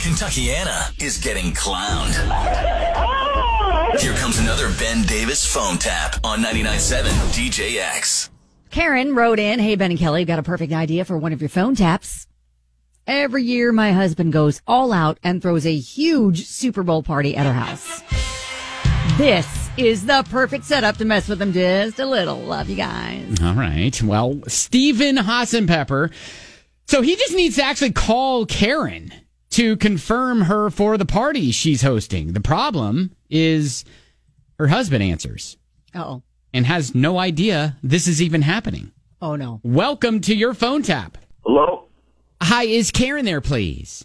Kentuckiana is getting clowned. Here comes another Ben Davis phone tap on 99.7 DJX. Karen wrote in, Hey, Ben and Kelly, got a perfect idea for one of your phone taps. Every year, my husband goes all out and throws a huge Super Bowl party at our house. This is the perfect setup to mess with them just a little. Love you guys. All right. Well, Steven Hassenpepper. So he just needs to actually call Karen to confirm her for the party she's hosting. The problem is her husband answers Oh, and has no idea this is even happening. oh no. Welcome to your phone tap. Hello? Hi, is Karen there, please?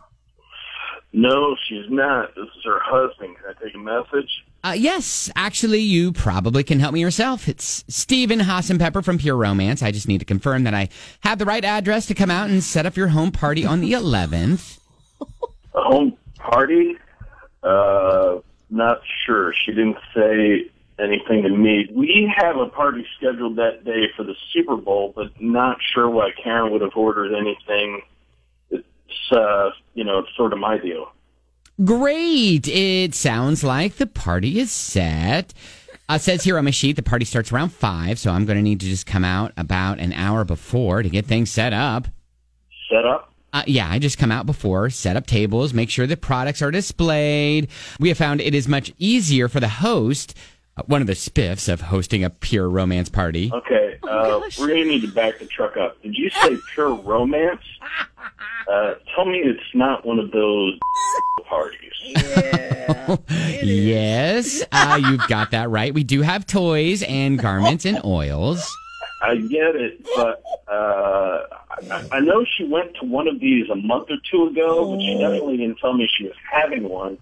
No, she's not. This is her husband. Can I take a message? Uh, yes, actually, you probably can help me yourself. It's Steven Hassenpepper from Pure Romance. I just need to confirm that I have the right address to come out and set up your home party on the 11th. A home party? Uh, not sure. She didn't say anything to me. We have a party scheduled that day for the Super Bowl, but not sure why Karen would have ordered anything. It's, uh, you know, it's sort of my deal. Great. It sounds like the party is set. Uh, says here on my sheet the party starts around 5, so I'm going to need to just come out about an hour before to get things set up. Set up? Uh, yeah, I just come out before, set up tables, make sure the products are displayed. We have found it is much easier for the host, uh, one of the spiffs of hosting a pure romance party. Okay, uh, we're going to need to back the truck up. Did you say pure romance? Uh, tell me it's not one of those parties. yes, uh, you've got that right. We do have toys and garments and oils. I get it, but uh, I, I know she went to one of these a month or two ago, but she definitely didn't tell me she was having one.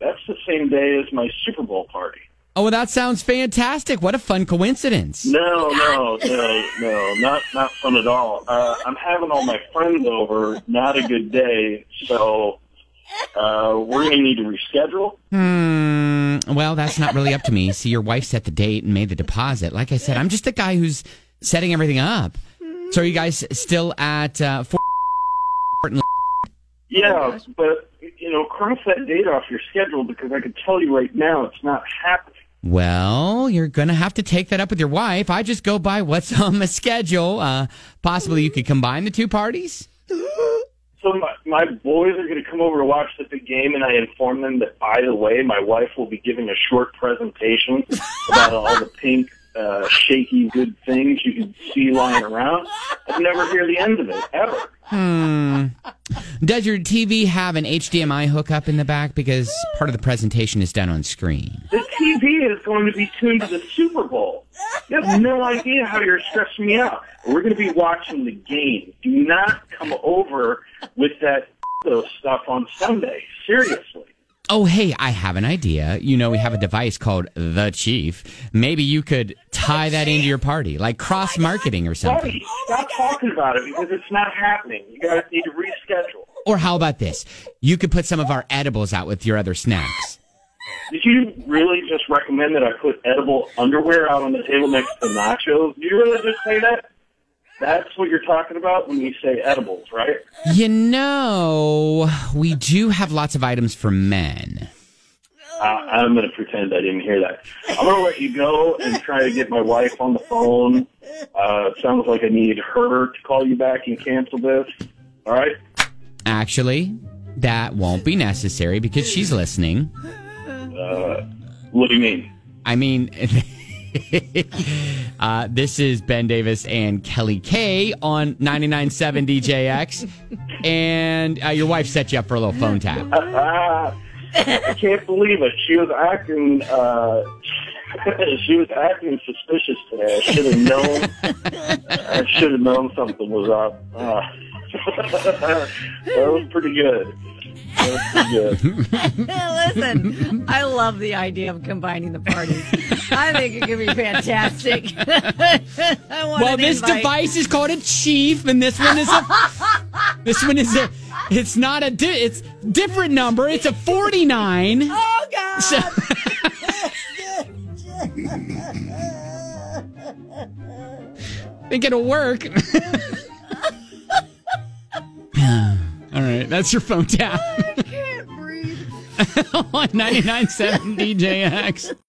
That's the same day as my Super Bowl party. Oh, well, that sounds fantastic. What a fun coincidence. No, no, no, no, not not fun at all. Uh, I'm having all my friends over. Not a good day, so uh, we're gonna need to reschedule. Hmm. Well, that's not really up to me. See, your wife set the date and made the deposit. Like I said, I'm just the guy who's setting everything up. So, are you guys still at uh, Fort? Yeah, but you know, cross that date off your schedule because I can tell you right now it's not happening. Well, you're gonna have to take that up with your wife. I just go by what's on the schedule. Uh, possibly you could combine the two parties. So my, my boys are going to come over to watch the big game, and I inform them that, by the way, my wife will be giving a short presentation about all the pink, uh, shaky, good things you can see lying around. I'd never hear the end of it ever. Hmm. Does your TV have an HDMI hookup in the back? Because part of the presentation is done on screen. The TV is going to be tuned to the Super Bowl. You have no idea how you're stressing me out. We're going to be watching the game. Do not come over with that stuff on Sunday. Seriously. Oh, hey, I have an idea. You know, we have a device called The Chief. Maybe you could tie that into your party, like cross marketing or something. Buddy, stop talking about it because it's not happening. You guys need to reschedule. Or how about this? You could put some of our edibles out with your other snacks. Did you really just recommend that I put edible underwear out on the table next to nachos? Did you really just say that? That's what you're talking about when you say edibles, right? You know, we do have lots of items for men. Uh, I'm going to pretend I didn't hear that. I'm going to let you go and try to get my wife on the phone. Uh, sounds like I need her to call you back and cancel this. All right? Actually, that won't be necessary because she's listening. Uh, what do you mean? I mean, uh, this is Ben Davis and Kelly K on 99.7 DJX. And uh, your wife set you up for a little phone tap. Uh, I can't believe it. She was acting. Uh, she was acting suspicious today. I should have known. I should have known something was up. Uh, that was pretty good. That was pretty good. Listen, I love the idea of combining the parties. I think it could be fantastic. I want Well, this invite. device is called a Chief, and this one is a. this one is a. It's not a. Di- it's different number. It's a 49. Oh God! So- think it'll work. That's your phone tap. I can't. Breathe. On 99.7 DJX.